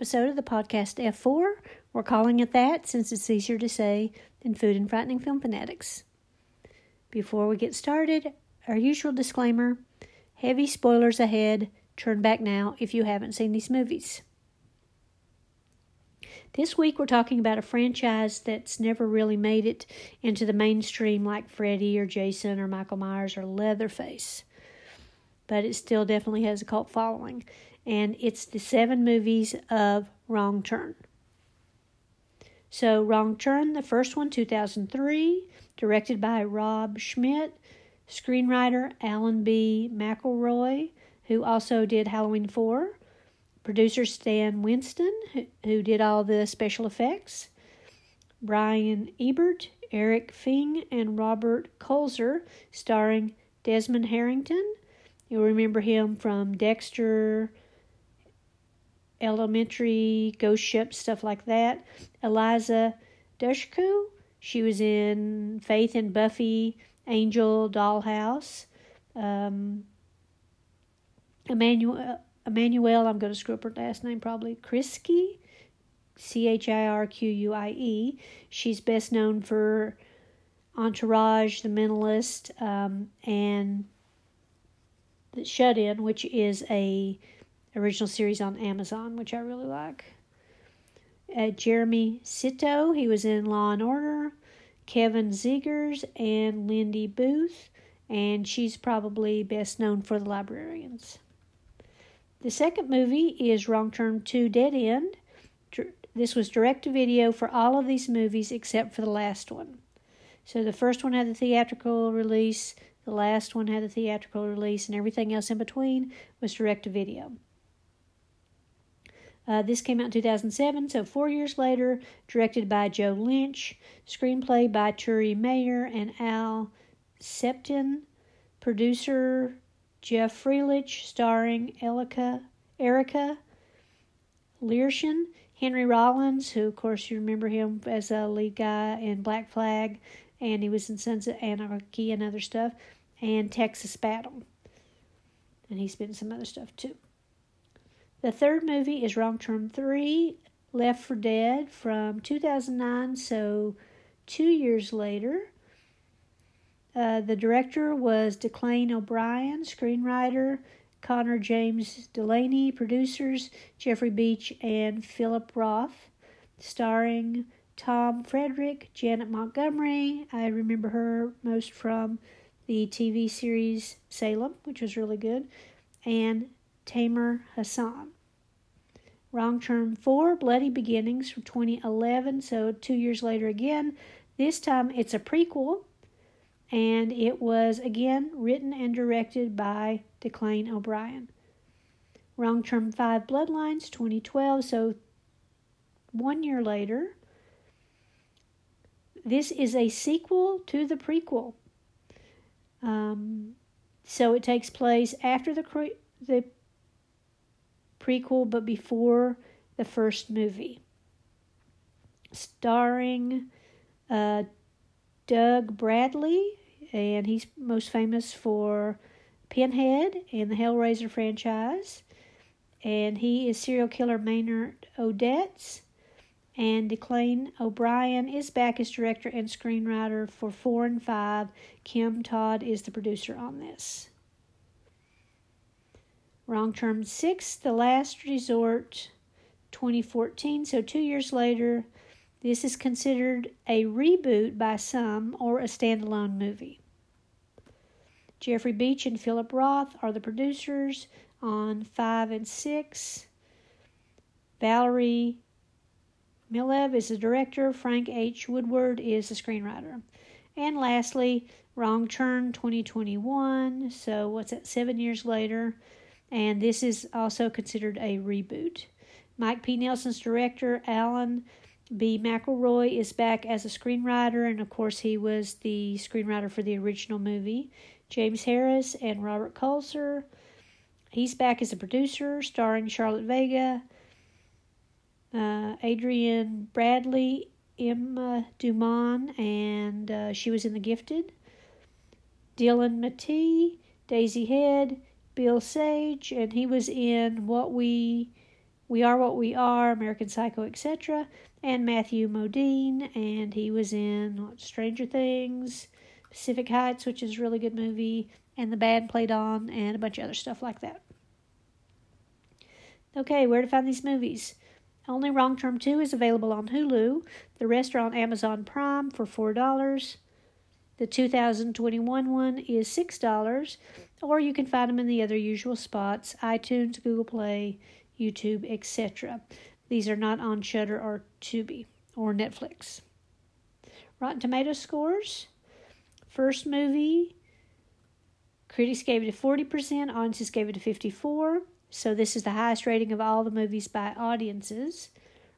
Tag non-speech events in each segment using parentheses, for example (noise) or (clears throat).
to the 100th episode of the podcast F4. We're calling it that since it's easier to say than Food and Frightening Film Fanatics. Before we get started, our usual disclaimer heavy spoilers ahead. Turn back now if you haven't seen these movies. This week we're talking about a franchise that's never really made it into the mainstream like Freddy or Jason or Michael Myers or Leatherface. But it still definitely has a cult following. And it's the seven movies of Wrong Turn. So, Wrong Turn, the first one, 2003, directed by Rob Schmidt, screenwriter Alan B. McElroy, who also did Halloween 4 Producer Stan Winston, who did all the special effects. Brian Ebert, Erik Feig, and Robert Kulzer, starring Desmond Harrington. You'll remember him from Dexter, Elementary, Ghost Ship, stuff like that. Eliza Dushku, she was in Faith and Buffy, Angel, Dollhouse. Um, Emmanuelle Emmanuelle, I'm going to screw up her last name probably, Chriskie, C H I R Q U I E. She's best known for Entourage, The Mentalist, um, and The Shut In, which is a original series on Amazon, which I really like. Uh, Jeremy Sisto, he was in Law and Order. Kevin Zegers and Lindy Booth, and she's probably best known for The Librarians. The second movie is Wrong Turn 2 Dead End. This was direct to video for all of these movies except for the last one. So the first one had the theatrical release, the last one had the theatrical release, and everything else in between was direct to video. Uh, this came out in 2007, so four years later, directed by Joe Lynch, screenplay by Turi Meyer and Al Septien, producer Jeff Freilich, starring Erica, Erica Leerhsen, Henry Rollins, who of course you remember him as a lead guy in Black Flag, and he was in Sons of Anarchy and other stuff, and Texas Battle. And he's been in some other stuff too. The third movie is Wrong Turn 3, Left for Dead from 2009, so two years later. Uh, the director was Declan O'Brien, screenwriter, Connor James Delaney, producers, Jeffrey Beach and Philip Roth, starring Tom Frederic, Janet Montgomery. I remember her most from the TV series Salem, which was really good, and Tamer Hassan. Wrong Turn 4, Bloody Beginnings from 2011, so two years later again. This time it's a prequel and it was again written and directed by Declan O'Brien. Wrong Turn 5 Bloodlines 2012, so one year later. This is a sequel to the prequel. Um, so it takes place after the, cre- the prequel but before the first movie. Starring uh, Doug Bradley, and he's most famous for Pinhead and the Hellraiser franchise. And he is serial killer Maynard Odets. And Declan O'Brien is back as director and screenwriter for 4 and 5. Kim Todd is the producer on this. Wrong Turn 6, The Last Resort, 2014. So, two years later, this is considered a reboot by some or a standalone movie. Jeffrey Beach and Philip Roth are the producers on 5 and 6. Valeri Milev is the director. Frank H. Woodward is the screenwriter. And lastly, Wrong Turn 2021. So, what's that, seven years later? And this is also considered a reboot. Mike P. Nelson's director, Alan B. McElroy, is back as a screenwriter, and of course, he was the screenwriter for the original movie. James Harris and Robert Kulzer. He's back as a producer, starring Charlotte Vega, uh, Adrienne Bradley, Emma Dumont, and uh, she was in The Gifted. Dylan McTee, Daisy Head, Bill Sage, and he was in What We We Are What We Are, American Psycho, etc., and Matthew Modine, and he was in Stranger Things, Pacific Heights, which is a really good movie, and The Band Played On, and a bunch of other stuff like that. Okay, where to find these movies? Only Wrong Turn 2 is available on Hulu. The rest are on Amazon Prime for $4. The 2021 one is $6, or you can find them in the other usual spots iTunes, Google Play, YouTube, etc. These are not on Shudder or Tubi or Netflix. Rotten Tomato scores. First movie, critics gave it a 40%, audiences gave it a 54. So this is the highest rating of all the movies by audiences.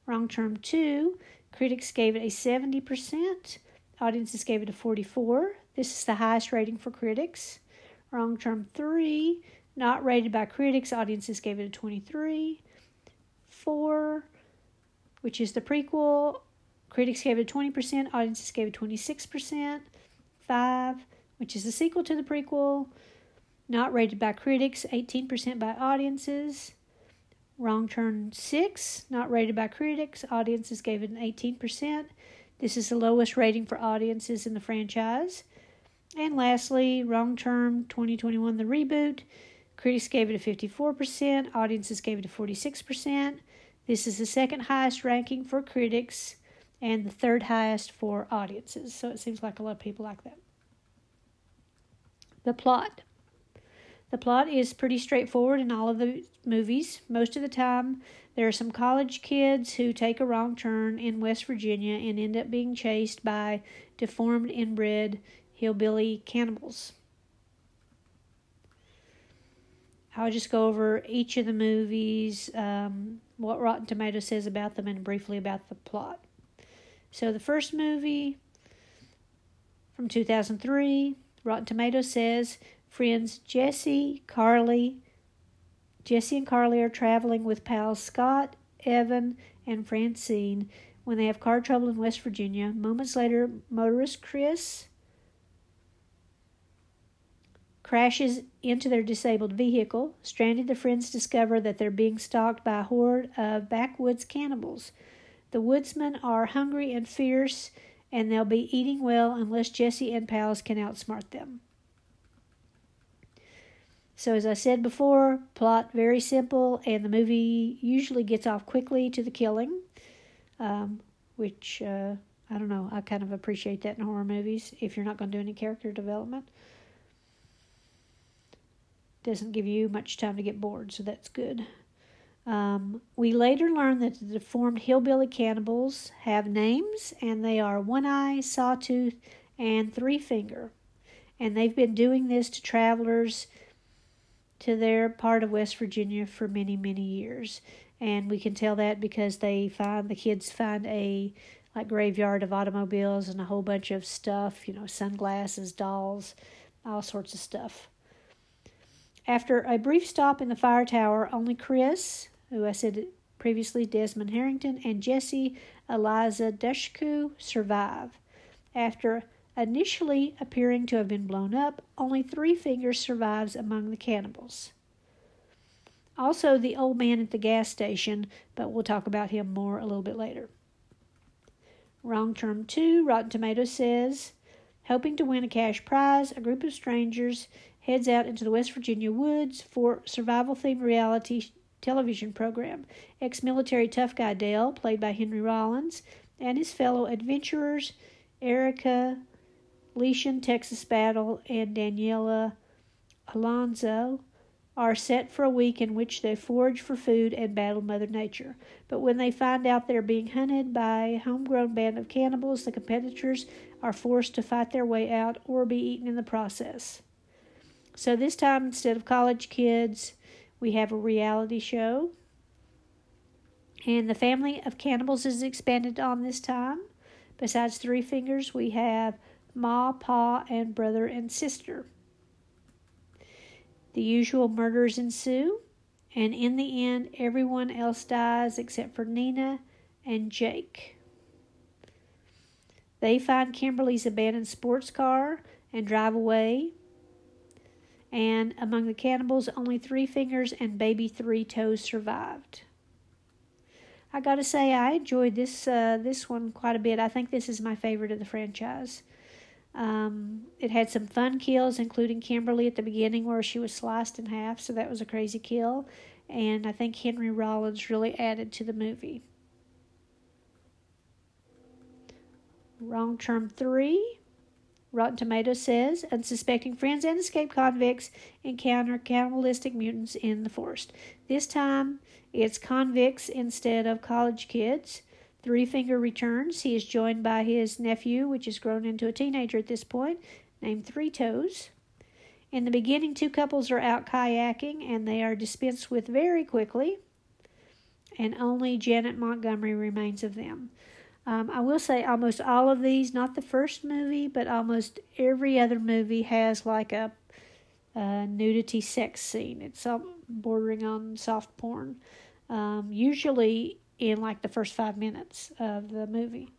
Wrong Turn 2, critics gave it a 70%, audiences gave it a 44. This is the highest rating for critics. Wrong Turn 3, not rated by critics, audiences gave it a 23. 4, which is the prequel, critics gave it a 20%, audiences gave it 26%. 5, which is the sequel to the prequel, not rated by critics, 18% by audiences. Wrong Turn 6, not rated by critics, audiences gave it an 18%. This is the lowest rating for audiences in the franchise. And lastly, Wrong Turn 2021, the reboot. Critics gave it a 54%, audiences gave it a 46%. This is the second highest ranking for critics and the third highest for audiences. So it seems like a lot of people like that. The plot. The plot is pretty straightforward in all of the movies. Most of the time, there are some college kids who take a wrong turn in West Virginia and end up being chased by deformed, inbred hillbilly cannibals. I'll just go over each of the movies, um, what Rotten Tomatoes says about them, and briefly about the plot. So, the first movie from 2003, Rotten Tomatoes says Friends Jesse, Carly, Jesse and Carly are traveling with pals Scott, Evan, and Francine when they have car trouble in West Virginia. Moments later, motorist Chris crashes into their disabled vehicle. Stranded, the friends discover that they're being stalked by a horde of backwoods cannibals. The woodsmen are hungry and fierce, and they'll be eating well unless Jesse and pals can outsmart them. So, as I said before, plot very simple, and the movie usually gets off quickly to the killing, um, which uh, I don't know. I kind of appreciate that in horror movies if you're not going to do any character development. Doesn't give you much time to get bored, so that's good. Um, we later learn that the deformed hillbilly cannibals have names, and they are One Eye, Sawtooth, and Three Finger. And they've been doing this to travelers to their part of West Virginia for many, many years. And we can tell that because they find the kids find a like graveyard of automobiles and a whole bunch of stuff, you know, sunglasses, dolls, all sorts of stuff. After a brief stop in the fire tower, only Chris, who I said previously Desmond Harrington, and Jesse Eliza Dushku survive. After Initially appearing to have been blown up, only Three Fingers survives among the cannibals. Also, the old man at the gas station, but we'll talk about him more a little bit later. Wrong Turn 2, Rotten Tomatoes says, hoping to win a cash prize, a group of strangers heads out into the West Virginia woods for survival themed reality television program. Ex military tough guy Dale, played by Henry Rollins, and his fellow adventurers, Erica Leerhsen, Texas Battle, and Daniela Alonso are set for a week in which they forage for food and battle Mother Nature. But when they find out they're being hunted by a homegrown band of cannibals, the competitors are forced to fight their way out or be eaten in the process. So this time, instead of college kids, we have a reality show. And the family of cannibals is expanded on this time. Besides Three Fingers, we have Ma, Pa, and brother and sister. The usual murders ensue, and in the end, everyone else dies except for Nina and Jake. They find Kimberly's abandoned sports car and drive away. And among the cannibals, only Three Fingers and baby Three Toes survived. I got to say, I enjoyed this uh, this one quite a bit. I think this is my favorite of the franchise. Um, it had some fun kills, including Kimberly at the beginning where she was sliced in half, so that was a crazy kill. And I think Henry Rollins really added to the movie. Wrong Turn 3. Rotten Tomatoes says unsuspecting friends and escaped convicts encounter cannibalistic mutants in the forest. This time it's convicts instead of college kids. Three Finger returns. He is joined by his nephew, which has grown into a teenager at this point, named Three Toes. In the beginning, two couples are out kayaking and they are dispensed with very quickly, and only Janet Montgomery remains of them. Um, I will say almost all of these, not the first movie, but almost every other movie has like a, a nudity sex scene. It's bordering on soft porn. Um, usually in like the first five minutes of the movie.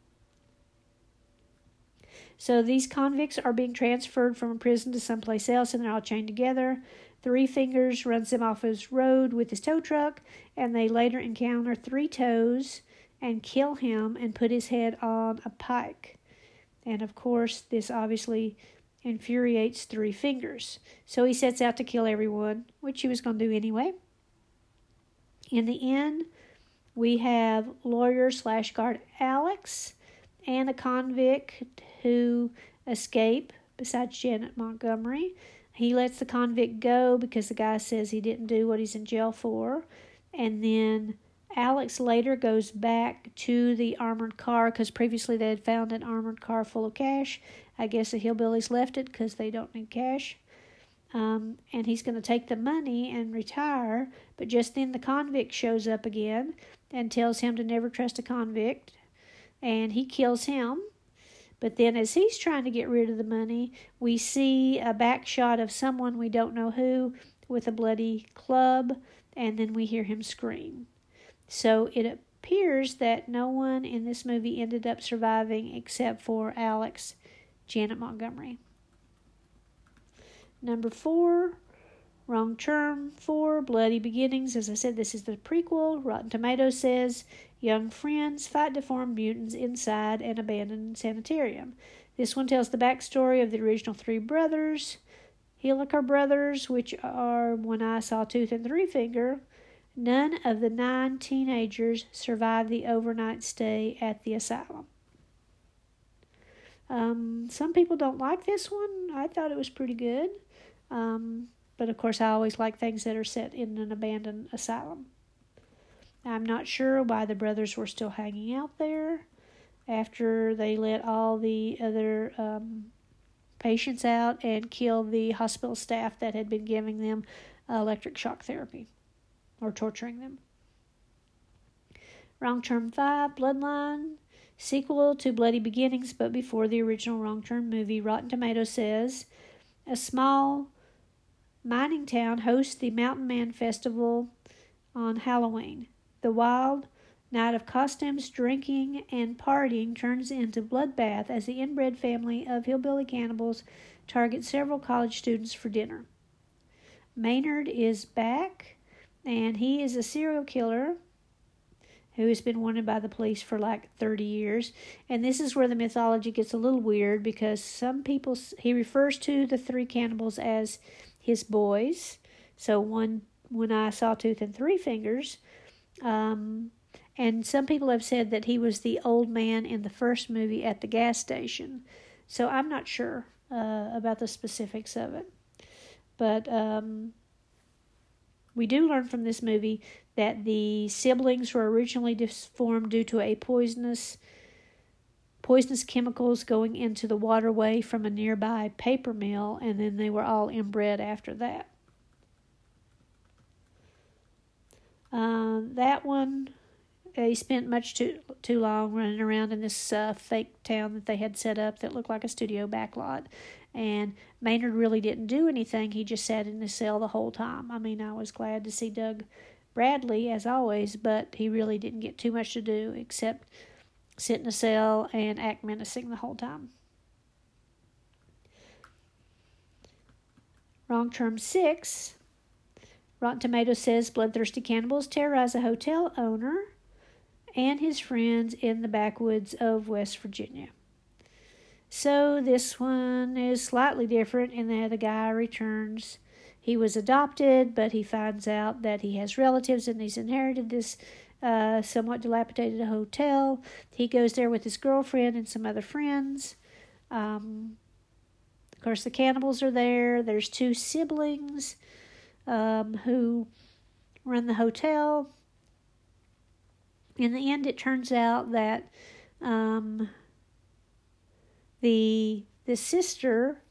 So these convicts are being transferred from a prison to someplace else and they're all chained together. Three Fingers runs them off his road with his tow truck, and they later encounter Three Toes and kill him and put his head on a pike. And of course, this obviously infuriates Three Fingers. So he sets out to kill everyone, which he was going to do anyway. In the end, we have lawyer slash guard Alex and a convict who escape, besides Janet Montgomery. He lets the convict go because the guy says he didn't do what he's in jail for. And then Alex later goes back to the armored car because previously they had found an armored car full of cash. I guess the hillbillies left it because they don't need cash. Um, and he's going to take the money and retire. But just then the convict shows up again and tells him to never trust a convict. And he kills him. But then, as he's trying to get rid of the money, we see a back shot of someone we don't know who with a bloody club, and then we hear him scream. So it appears that no one in this movie ended up surviving except for Alex, Janet Montgomery. Number four, Wrong Turn, Four, Bloody Beginnings. As I said, this is the prequel. Rotten Tomatoes says young friends fight deformed mutants inside an abandoned sanitarium. This one tells the backstory of the original three brothers, Hilliker brothers, which are One Eye, Sawtooth, and Three Finger, None of the nine teenagers survived the overnight stay at the asylum. Um, some people don't like this one. I thought it was pretty good. Um, but of course, I always like things that are set in an abandoned asylum. I'm not sure why the brothers were still hanging out there after they let all the other um, patients out and killed the hospital staff that had been giving them electric shock therapy or torturing them. Wrong Turn 5, Bloodline, sequel to Bloody Beginnings, but before the original Wrong Turn movie. Rotten Tomatoes says a small mining town hosts the Mountain Man Festival on Halloween. The wild night of costumes, drinking, and partying turns into bloodbath as the inbred family of hillbilly cannibals target several college students for dinner. Maynard is back and he is a serial killer who has been wanted by the police for like 30 years. And this is where the mythology gets a little weird because some people, he refers to the three cannibals as his boys. So one, one eye, sawtooth, and three fingers. Um, and some people have said that he was the old man in the first movie at the gas station. So I'm not sure uh, about the specifics of it. But um, we do learn from this movie that the siblings were originally disformed due to a poisonous poisonous chemicals going into the waterway from a nearby paper mill, and then they were all inbred after that. Uh, that one, he spent much too too long running around in this uh, fake town that they had set up that looked like a studio backlot, and Maynard really didn't do anything. He just sat in his cell the whole time. I mean, I was glad to see Doug Bradley, as always, but he really didn't get too much to do except sit in a cell and act menacing the whole time. Wrong Turn 6. Rotten Tomatoes says bloodthirsty cannibals terrorize a hotel owner and his friends in the backwoods of West Virginia. So this one is slightly different in that the guy returns. He was adopted, but he finds out that he has relatives and he's inherited this uh, somewhat dilapidated hotel. He goes there with his girlfriend and some other friends. Um, of course, the cannibals are there. There's two siblings um, who run the hotel. In the end, it turns out that um, the the sister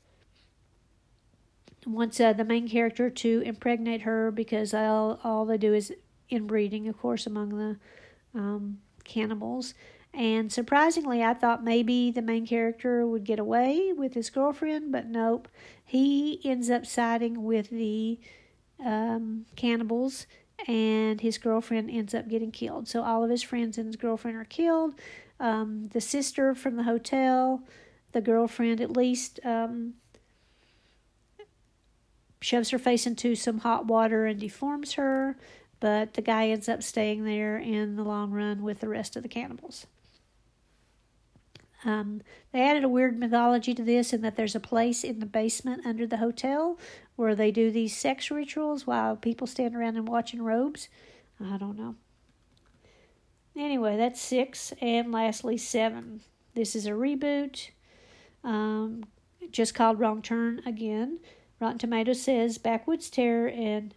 wants uh, the main character to impregnate her because all all they do is inbreeding, of course, among the um, cannibals. And surprisingly, I thought maybe the main character would get away with his girlfriend, but nope. He ends up siding with the um, cannibals, and his girlfriend ends up getting killed. So all of his friends and his girlfriend are killed. Um, the sister from the hotel the girlfriend at least um, shoves her face into some hot water and deforms her, but the guy ends up staying there in the long run with the rest of the cannibals. Um, they added a weird mythology to this in that there's a place in the basement under the hotel where they do these sex rituals while people stand around and watch in robes. I don't know. Anyway, that's six. And lastly, seven. This is a reboot um, just called Wrong Turn again. Rotten Tomatoes says Backwoods Terror and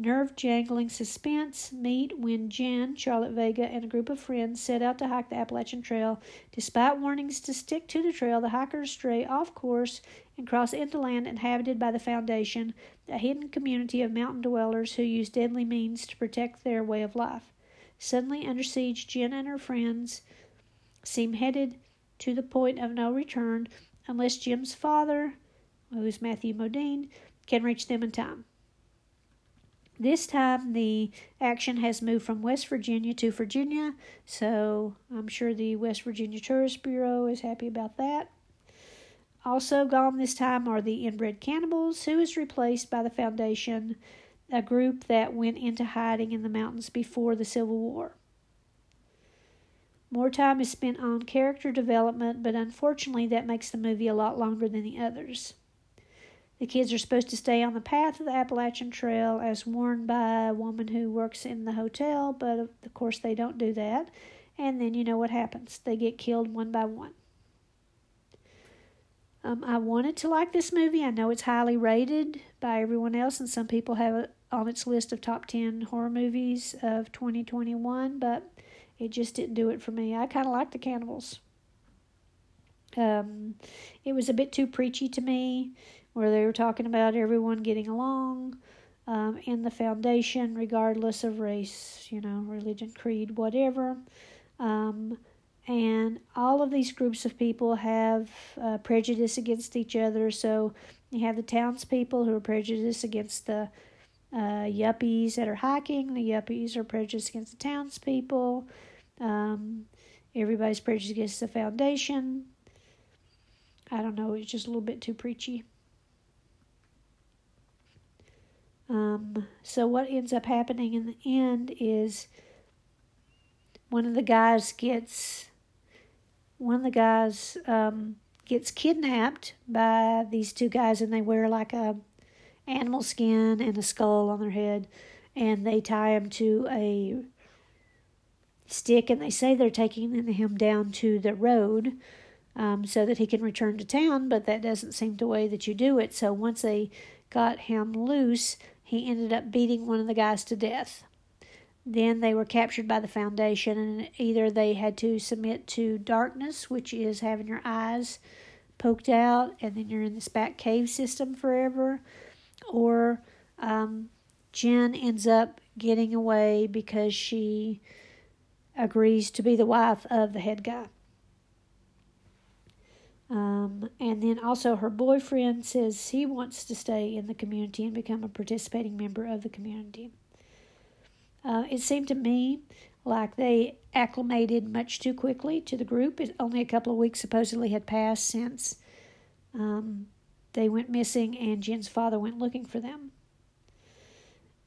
nerve jangling suspense meet when Jen, Charlotte Vega, and a group of friends set out to hike the Appalachian Trail. Despite warnings to stick to the trail, the hikers stray off course and cross into land inhabited by the Foundation, a hidden community of mountain dwellers who use deadly means to protect their way of life. Suddenly under siege, Jen and her friends seem headed to the point of no return unless Jim's father, who is Matthew Modine, can reach them in time. This time, the action has moved from West Virginia to Virginia, so I'm sure the West Virginia Tourist Bureau is happy about that. Also gone this time are the inbred cannibals, who is replaced by the Foundation, a group that went into hiding in the mountains before the Civil War. More time is spent on character development, but unfortunately, that makes the movie a lot longer than the others. The kids are supposed to stay on the path of the Appalachian Trail as warned by a woman who works in the hotel, but of course, they don't do that. And then you know what happens they get killed one by one. Um, I wanted to like this movie. I know it's highly rated by everyone else, and some people have it on its list of top 10 horror movies of 2021, but it just didn't do it for me. I kind of like the cannibals. Um, it was a bit too preachy to me, where they were talking about everyone getting along um, in the foundation, regardless of race, you know, religion, creed, whatever. Um, and all of these groups of people have uh, prejudice against each other. So you have the townspeople who are prejudiced against the uh, yuppies that are hiking. The yuppies are prejudiced against the townspeople. Um, everybody's prejudiced against the foundation. I don't know, it's just a little bit too preachy. Um, so, what ends up happening in the end is one of the guys gets one of the guys um, gets kidnapped by these two guys, and they wear like a animal skin and a skull on their head, and they tie him to a stick, and they say they're taking him down to the road um, so that he can return to town, but that doesn't seem the way that you do it. So once they got him loose, he ended up beating one of the guys to death. Then they were captured by the Foundation, and either they had to submit to darkness, which is having your eyes poked out, and then you're in this back cave system forever, or um, Jen ends up getting away because she agrees to be the wife of the head guy. Um, and then also her boyfriend says he wants to stay in the community and become a participating member of the community. Uh, it seemed to me like they acclimated much too quickly to the group. It, only a couple of weeks supposedly had passed since um, they went missing and Jen's father went looking for them.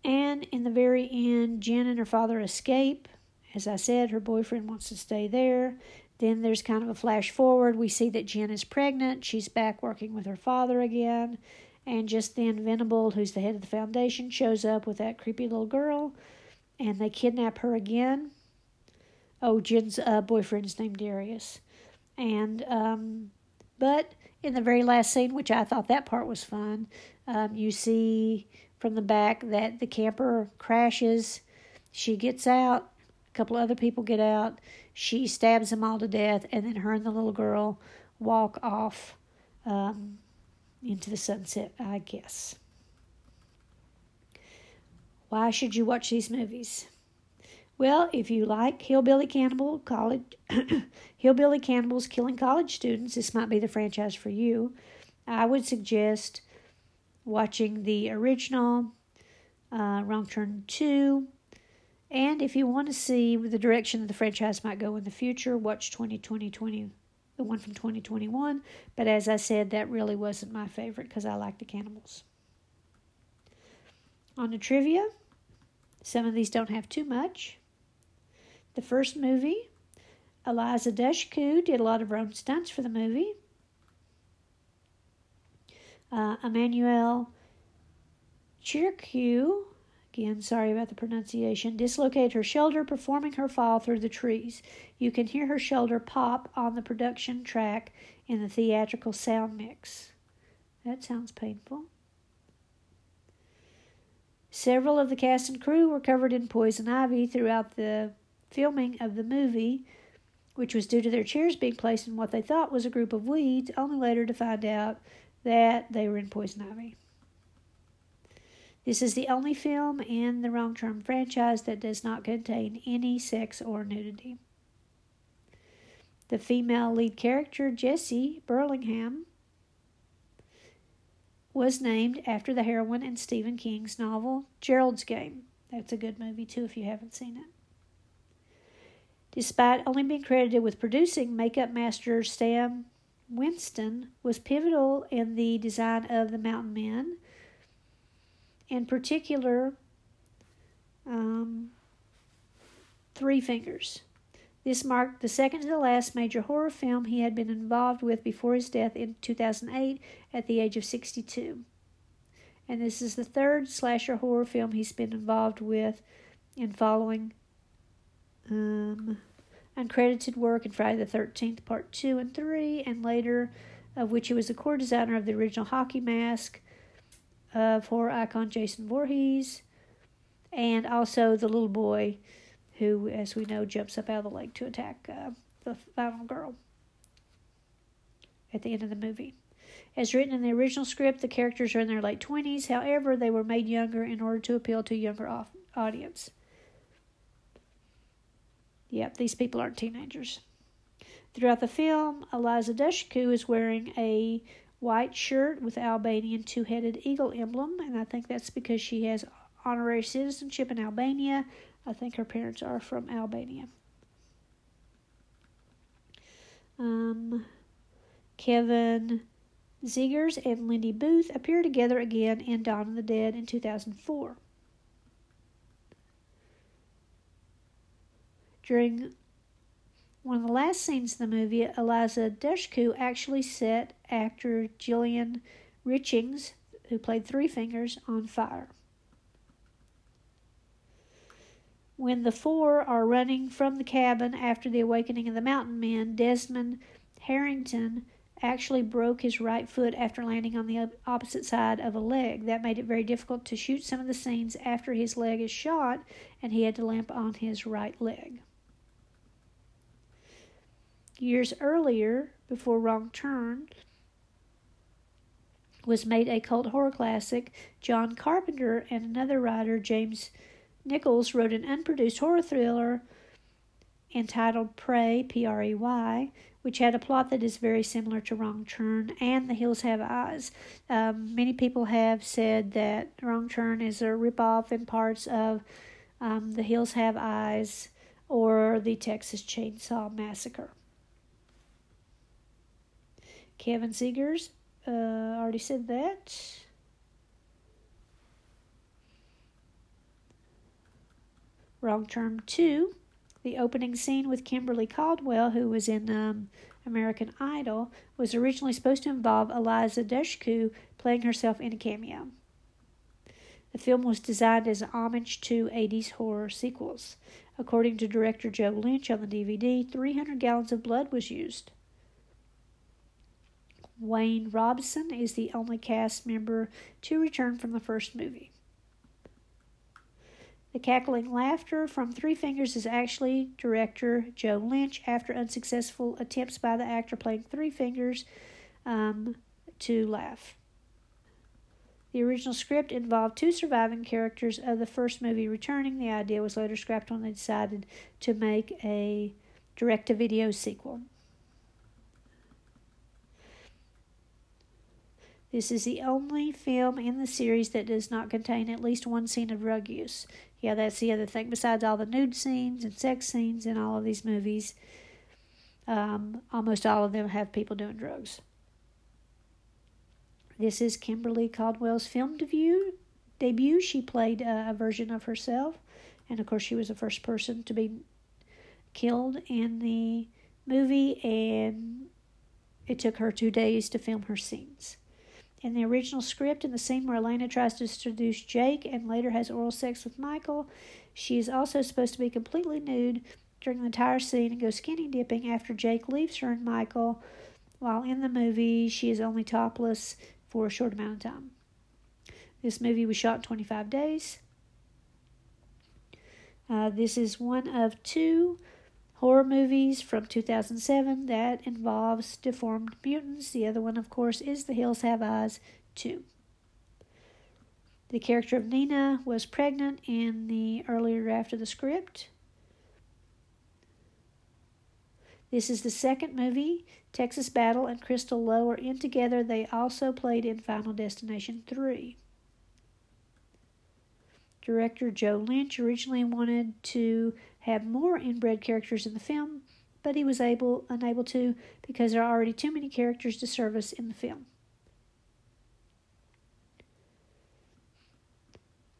And in the very end, Jen and her father escape As I said, her boyfriend wants to stay there. Then there's kind of a flash forward. We see that Jen is pregnant. She's back working with her father again. And just then, Venable, who's the head of the foundation, shows up with that creepy little girl. And they kidnap her again. Oh, Jen's uh, boyfriend's named Darius. And, um, but in the very last scene, which I thought that part was fun, um, you see from the back that the camper crashes. She gets out. A couple other people get out. She stabs them all to death, and then her and the little girl walk off um, into the sunset, I guess. Why should you watch these movies? Well, if you like Hillbilly Cannibal College, (clears throat) Hillbilly Cannibals Killing College Students, this might be the franchise for you. I would suggest watching the original uh, Wrong Turn 2, and if you want to see the direction that the franchise might go in the future, watch 2020, the one from 2021. But as I said, that really wasn't my favorite because I like the cannibals. On the trivia, some of these don't have too much. The first movie, Eliza Dushku did a lot of her own stunts for the movie. Uh, Emmanuelle Chiricu Again, sorry about the pronunciation. Dislocate her shoulder, performing her fall through the trees. You can hear her shoulder pop on the production track in the theatrical sound mix. That sounds painful. Several of the cast and crew were covered in poison ivy throughout the filming of the movie, which was due to their chairs being placed in what they thought was a group of weeds, only later to find out that they were in poison ivy. This is the only film in the Wrong Turn franchise that does not contain any sex or nudity. The female lead character, Jessie Burlingame, was named after the heroine in Stephen King's novel Gerald's Game. That's a good movie, too, if you haven't seen it. Despite only being credited with producing, makeup master Stan Winston was pivotal in the design of the Mountain Men in particular, um, Three Fingers. This marked the second to the last major horror film he had been involved with before his death in 2008 at the age of 62. And this is the third slasher horror film he's been involved with in following um, uncredited work in Friday the 13th, Part 2 and 3, and later, of which he was the core designer of the original hockey mask, of horror icon Jason Voorhees, and also the little boy who, as we know, jumps up out of the lake to attack uh, the final girl at the end of the movie. As written in the original script, the characters are in their late 20s. However, they were made younger in order to appeal to a younger audience. Yep, these people aren't teenagers. Throughout the film, Eliza Dushku is wearing a white shirt with Albanian two headed eagle emblem, and I think that's because she has honorary citizenship in Albania. I think her parents are from Albania. Um, Kevin Zegers and Lindy Booth appear together again in Dawn of the Dead in 2004. During one of the last scenes in the movie, Eliza Dushku actually set actor Julian Richings, who played Three Fingers, on fire. When the four are running from the cabin after the awakening of the mountain men, Desmond Harrington actually broke his right foot after landing on the opposite side of a leg. That made it very difficult to shoot some of the scenes after his leg is shot, and he had to limp on his right leg. Years earlier, before Wrong Turn was made a cult horror classic, John Carpenter and another writer, James Nichols, wrote an unproduced horror thriller entitled Prey, P R E Y, which had a plot that is very similar to Wrong Turn and The Hills Have Eyes. Um, many people have said that Wrong Turn is a ripoff in parts of um, The Hills Have Eyes or The Texas Chainsaw Massacre. Kevin Zegers, uh, already said that. Wrong Turn 2, The opening scene with Kimberly Caldwell, who was in um, American Idol, was originally supposed to involve Eliza Dushku playing herself in a cameo. The film was designed as an homage to 80s horror sequels. According to director Joe Lynch on the DVD, 300 gallons of blood was used. Wayne Robson is the only cast member to return from the first movie. The cackling laughter from Three Fingers is actually director Joe Lynch after unsuccessful attempts by the actor playing Three Fingers um, to laugh. The original script involved two surviving characters of the first movie returning. The idea was later scrapped when they decided to make a direct to video sequel. This is the only film in the series that does not contain at least one scene of drug use. Yeah, that's the other thing. Besides all the nude scenes and sex scenes in all of these movies, um, almost all of them have people doing drugs. This is Kimberly Caldwell's film debut. Debut. She played a, a version of herself, and of course, she was the first person to be killed in the movie, and it took her two days to film her scenes. In the original script, in the scene where Elena tries to seduce Jake and later has oral sex with Michael, she is also supposed to be completely nude during the entire scene and go skinny dipping after Jake leaves her and Michael, while in the movie she is only topless for a short amount of time. This movie was shot in 25 days. Uh, this is one of two horror movies from 2007 that involves deformed mutants. The other one, of course, is The Hills Have Eyes 2. The character of Nina was pregnant in the earlier draft of the script. This is the second movie. Texas Battle and Crystal Lowe are in together. They also played in Final Destination 3. Director Joe Lynch originally wanted to have more inbred characters in the film, but he was able unable to because there are already too many characters to service in the film.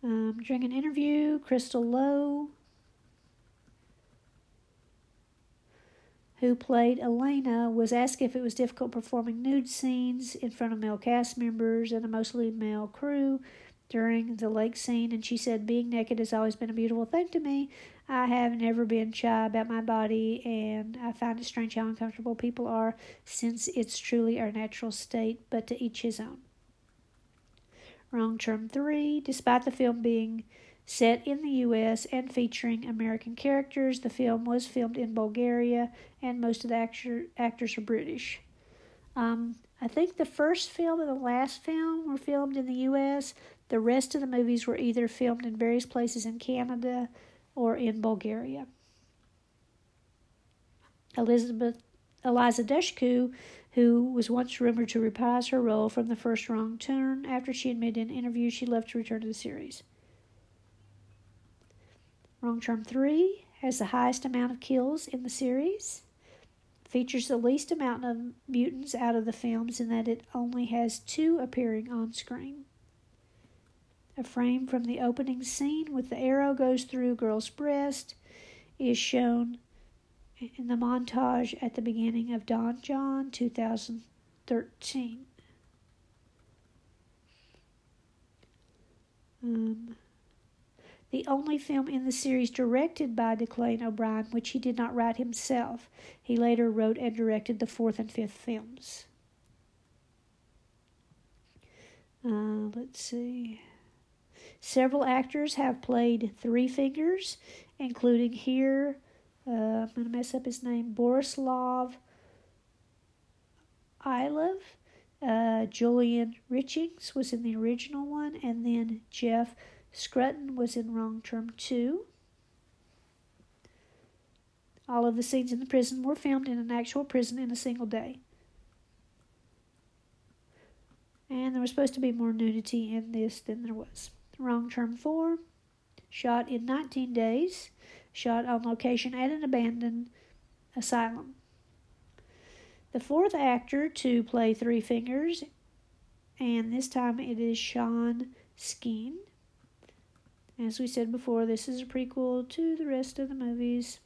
Um, during an interview, Crystal Lowe, who played Elena, was asked if it was difficult performing nude scenes in front of male cast members and a mostly male crew during the lake scene, and she said, Being naked has always been a beautiful thing to me. I have never been shy about my body, and I find it strange how uncomfortable people are since it's truly our natural state, but to each his own. Wrong Turn 3 Despite the film being set in the U.S. and featuring American characters, the film was filmed in Bulgaria, and most of the actor, actors are British. Um, I think the first film and the last film were filmed in the U.S. The rest of the movies were either filmed in various places in Canada or in Bulgaria. Elizabeth Eliza Dushku, who was once rumored to reprise her role from the first wrong turn after she admitted in an interview she left to return to the series. Wrong Turn 3 has the highest amount of kills in the series. Features the least amount of mutants out of the films in that it only has two appearing on screen. A frame from the opening scene with the arrow goes through girl's breast is shown in the montage at the beginning of Don Jon 2013. Um, the only film in the series directed by Declan O'Brien, which he did not write himself. He later wrote and directed the fourth and fifth films. Uh, let's see. Several actors have played Three Fingers, including here, uh, I'm going to mess up his name, Borislav Ilov. Uh, Julian Richings was in the original one, and then Jeff Scruton was in Wrong Turn 2. All of the scenes in the prison were filmed in an actual prison in a single day. And there was supposed to be more nudity in this than there was. Wrong Turn 4, shot in 19 days, shot on location at an abandoned asylum. The fourth actor to play Three Fingers, and this time it is Sean Skene. As we said before, this is a prequel to the rest of the movies.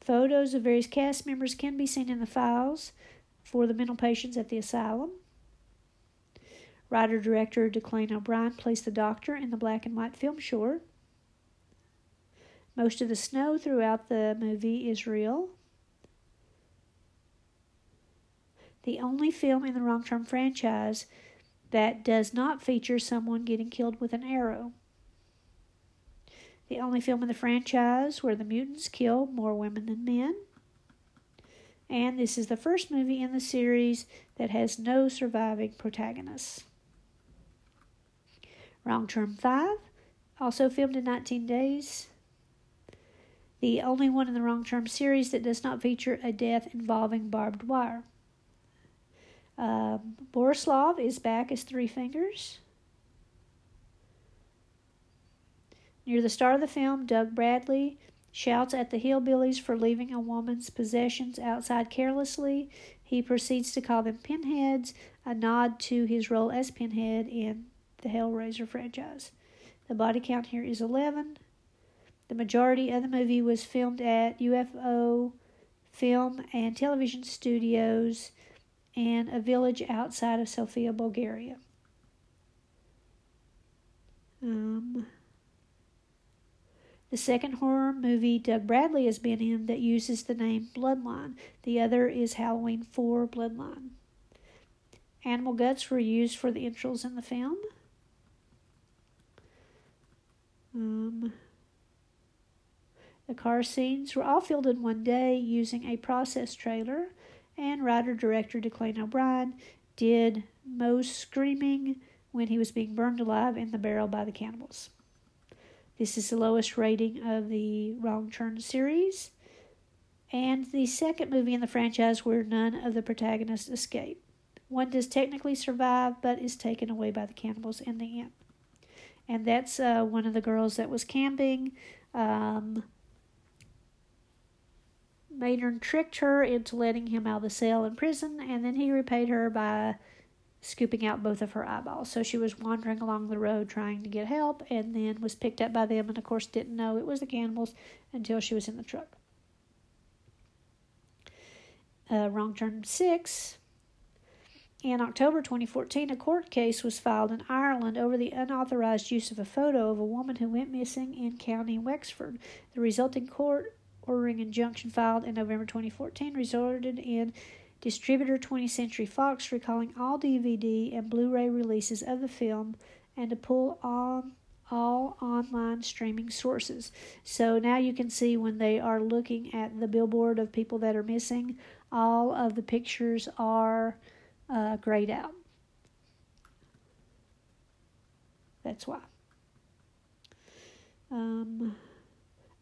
Photos of various cast members can be seen in the files for the mental patients at the asylum. Writer director Declan O'Brien placed the doctor in the black and white film short. Most of the snow throughout the movie is real. The only film in the Wrong Turn franchise that does not feature someone getting killed with an arrow. The only film in the franchise where the mutants kill more women than men. And this is the first movie in the series that has no surviving protagonists. Wrong Turn 5, also filmed in 19 days. The only one in the Wrong Turn series that does not feature a death involving barbed wire. Um, Borislav is back as Three Fingers. Near the start of the film, Doug Bradley shouts at the hillbillies for leaving a woman's possessions outside carelessly. He proceeds to call them pinheads, a nod to his role as Pinhead in the Hellraiser franchise. The body count here is 11. The majority of the movie was filmed at UFO Film and Television Studios and a village outside of Sofia, Bulgaria. Um, the second horror movie Doug Bradley has been in that uses the name Bloodline. The other is Halloween 4 Bloodline. Animal guts were used for the intros in the film. Um, the car scenes were all filmed in one day using a process trailer and writer director Declan O'Brien did most screaming when he was being burned alive in the barrel by the cannibals. This is the lowest rating of the Wrong Turn series, and the second movie in the franchise where none of the protagonists escape. One does technically survive, but is taken away by the cannibals in the end. And that's uh, one of the girls that was camping. Um, Maynard tricked her into letting him out of the cell in prison, and then he repaid her by scooping out both of her eyeballs. So she was wandering along the road trying to get help, and then was picked up by them, and of course didn't know it was the cannibals until she was in the truck. Uh, wrong turn six. In October 2014, a court case was filed in Ireland over the unauthorized use of a photo of a woman who went missing in County Wexford. The resulting court ordering injunction filed in November 2014 resulted in distributor 20th Century Fox recalling all DVD and Blu ray releases of the film and to pull on all online streaming sources. So now you can see when they are looking at the billboard of people that are missing, all of the pictures are uh, grayed out. That's why. Um,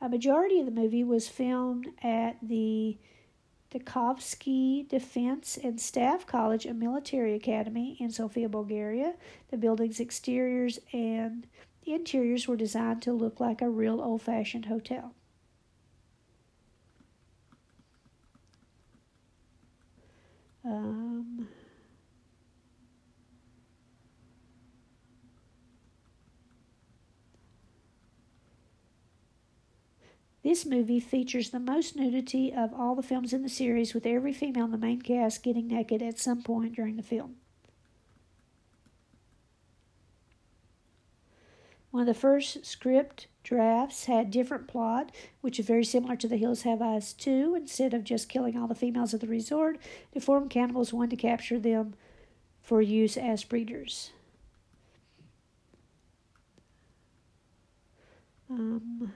a majority of the movie was filmed at the Rakovski Defense and Staff College and Military Academy in Sofia, Bulgaria. The building's exteriors and interiors were designed to look like a real old fashioned hotel. Um, This movie features the most nudity of all the films in the series, with every female in the main cast getting naked at some point during the film. One of the first script drafts had different plot, which is very similar to The Hills Have Eyes 2. Instead of just killing all the females at the resort, deformed cannibals wanted to capture them for use as breeders. Um,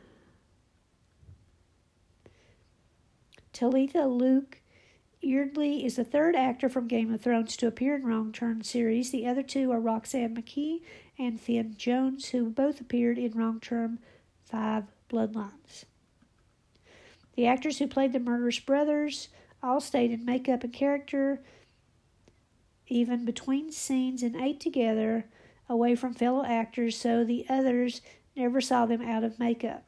Talitha Luke Eardley is the third actor from Game of Thrones to appear in Wrong Turn series. The other two are Roxanne McKee and Finn Jones, who both appeared in Wrong Turn 5 Bloodlines. The actors who played the murderous brothers all stayed in makeup and character, even between scenes, and ate together away from fellow actors, so the others never saw them out of makeup.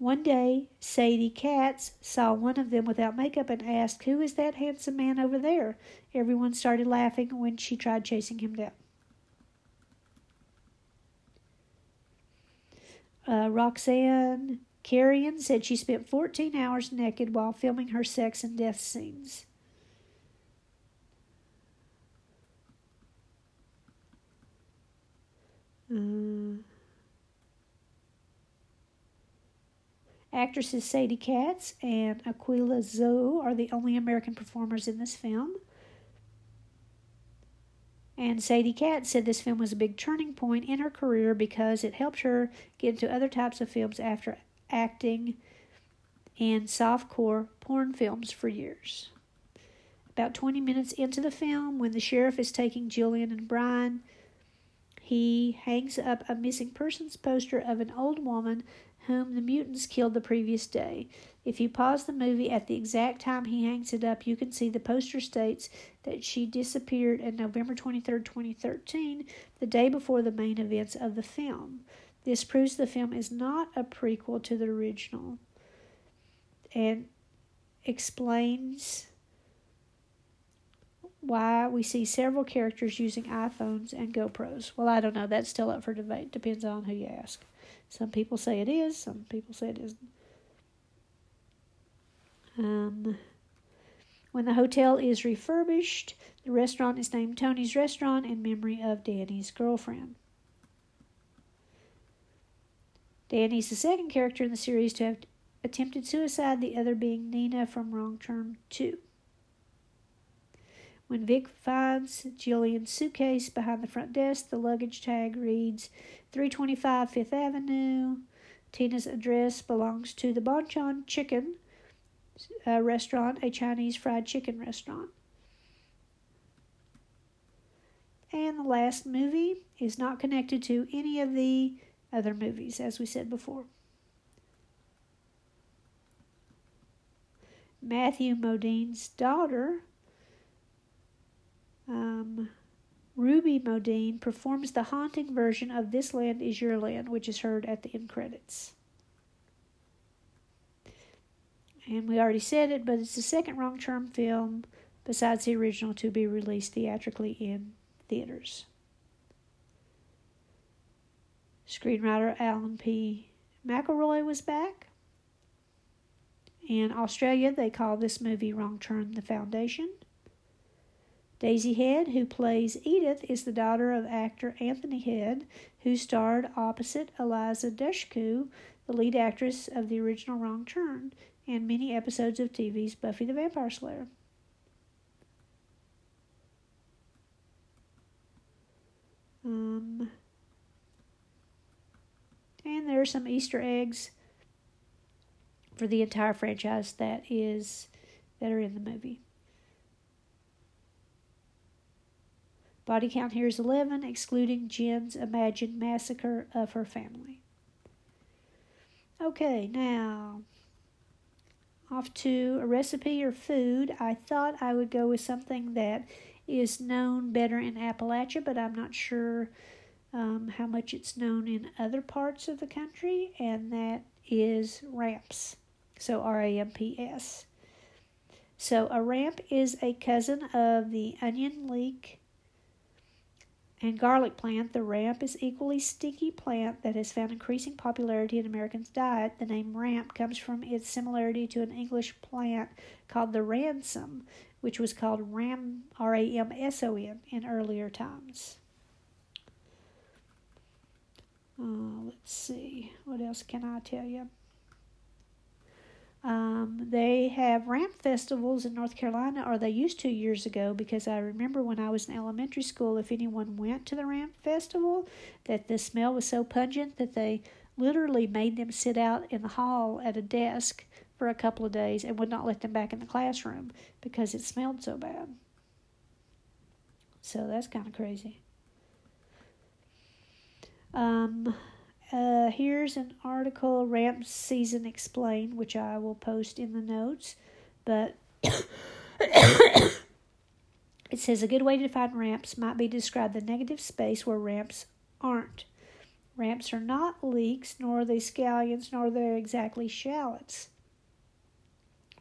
One day, Sadie Katz saw one of them without makeup and asked, Who is that handsome man over there? Everyone started laughing when she tried chasing him down. Uh, Roxanne Carrion said she spent 14 hours naked while filming her sex and death scenes. Actresses Sadie Katz and Aqueela Zoll are the only American performers in this film. And Sadie Katz said this film was a big turning point in her career because it helped her get into other types of films after acting in softcore porn films for years. About 20 minutes into the film, when the sheriff is taking Jillian and Brian he hangs up a missing persons poster of an old woman whom the mutants killed the previous day. If you pause the movie at the exact time he hangs it up, you can see the poster states that she disappeared on November 23, 2013, the day before the main events of the film. This proves the film is not a prequel to the original and explains why we see several characters using iPhones and GoPros. Well, I don't know. That's still up for debate. Depends on who you ask. Some people say it is, some people say it isn't. Um, when the hotel is refurbished, the restaurant is named Toni's Restaurant in memory of Danny's girlfriend. Danny's the second character in the series to have attempted suicide, the other being Nina from Wrong Turn 2. When Vic finds Jillian's suitcase behind the front desk, the luggage tag reads 325 Fifth Avenue. Tina's address belongs to the Bonchon Chicken uh, restaurant, a Chinese fried chicken restaurant. And the last movie is not connected to any of the other movies, as we said before. Matthew Modine's daughter um, Ruby Modine performs the haunting version of This Land Is Your Land, which is heard at the end credits. And we already said it, but it's the second Wrong Turn film besides the original to be released theatrically in theaters. Screenwriter Alan B. McElroy was back. In Australia, they call this movie Wrong Turn the Foundation. Daisy Head, who plays Edith, is the daughter of actor Anthony Head, who starred opposite Eliza Dushku, the lead actress of the original Wrong Turn, and many episodes of TV's Buffy the Vampire Slayer. Um, and there are some Easter eggs for the entire franchise that is that are in the movie. Body count here is 11, excluding Jen's imagined massacre of her family. Okay, now off to a recipe or food. I thought I would go with something that is known better in Appalachia, but I'm not sure um, how much it's known in other parts of the country, and that is ramps. So R A M P S. So a ramp is a cousin of the onion leek and garlic plant, the ramp is equally stinky plant that has found increasing popularity in Americans' diet. The name ramp comes from its similarity to an English plant called the ramson, which was called ram R A M S O N in earlier times. Uh, let's see, what else can I tell you? Um, they have ramp festivals in North Carolina, or they used to years ago, because I remember when I was in elementary school, if anyone went to the ramp festival, that the smell was so pungent that they literally made them sit out in the hall at a desk for a couple of days and would not let them back in the classroom because it smelled so bad. So that's kind of crazy. Um, uh, here's an article, Ramp Season Explained, which I will post in the notes. But (coughs) it says a good way to define ramps might be to describe the negative space where ramps aren't. Ramps are not leeks, nor are they scallions, nor are they exactly shallots.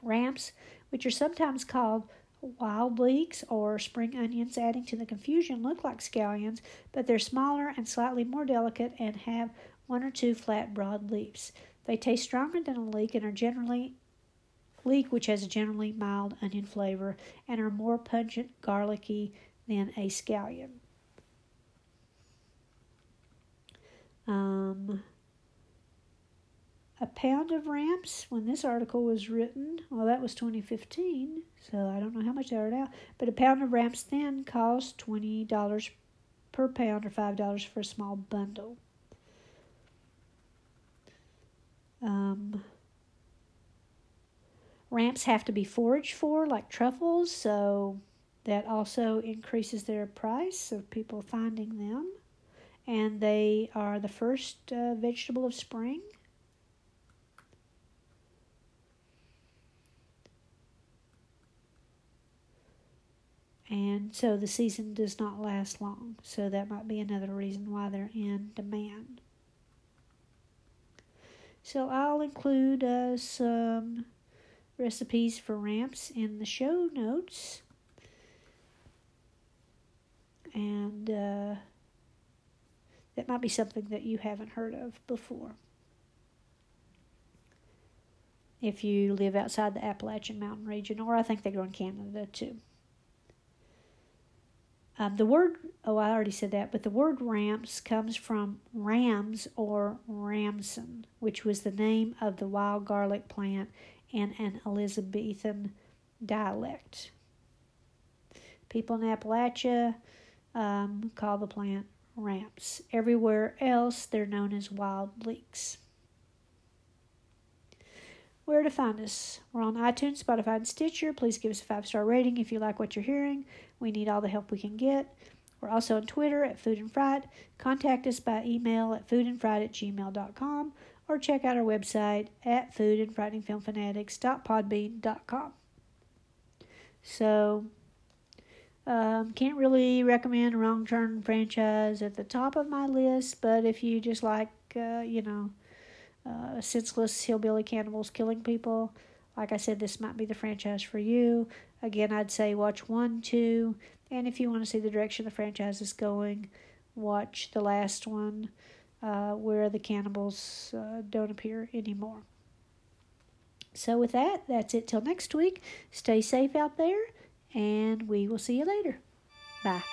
Ramps, which are sometimes called wild leeks or spring onions, adding to the confusion, look like scallions, but they're smaller and slightly more delicate and have one or two flat, broad leaves. They taste stronger than a leek and are generally leek, which has a generally mild onion flavor, and are more pungent, garlicky than a scallion. Um, a pound of ramps when this article was written, well, that was 2015, so I don't know how much they are now, but a pound of ramps then cost $20 per pound or $5 for a small bundle. Um, ramps have to be foraged for, like truffles, so that also increases their price of people finding them. And they are the first uh, vegetable of spring. And so the season does not last long. So that might be another reason why they're in demand. So I'll include uh, some recipes for ramps in the show notes. And uh, that might be something that you haven't heard of before. If you live outside the Appalachian Mountain region, or I think they grow in Canada too. Um, the word, oh, I already said that, but the word ramps comes from rams or ramson, which was the name of the wild garlic plant in an Elizabethan dialect. People in Appalachia um, call the plant ramps. Everywhere else, they're known as wild leeks. Where to find us? We're on iTunes, Spotify, and Stitcher. Please give us a five star rating if you like what you're hearing. We need all the help we can get. We're also on Twitter at Food and Fright. Contact us by email at foodandfright at gmail.com or check out our website at foodandfrighteningfilmfanatics.podbean.com. So, um, can't really recommend Wrong Turn franchise at the top of my list, but if you just like, uh, you know, uh, senseless hillbilly cannibals killing people, like I said, this might be the franchise for you. Again, I'd say watch one, two, and if you want to see the direction the franchise is going, watch the last one uh, where the cannibals uh, don't appear anymore. So, with that, that's it till next week. Stay safe out there, and we will see you later. Bye.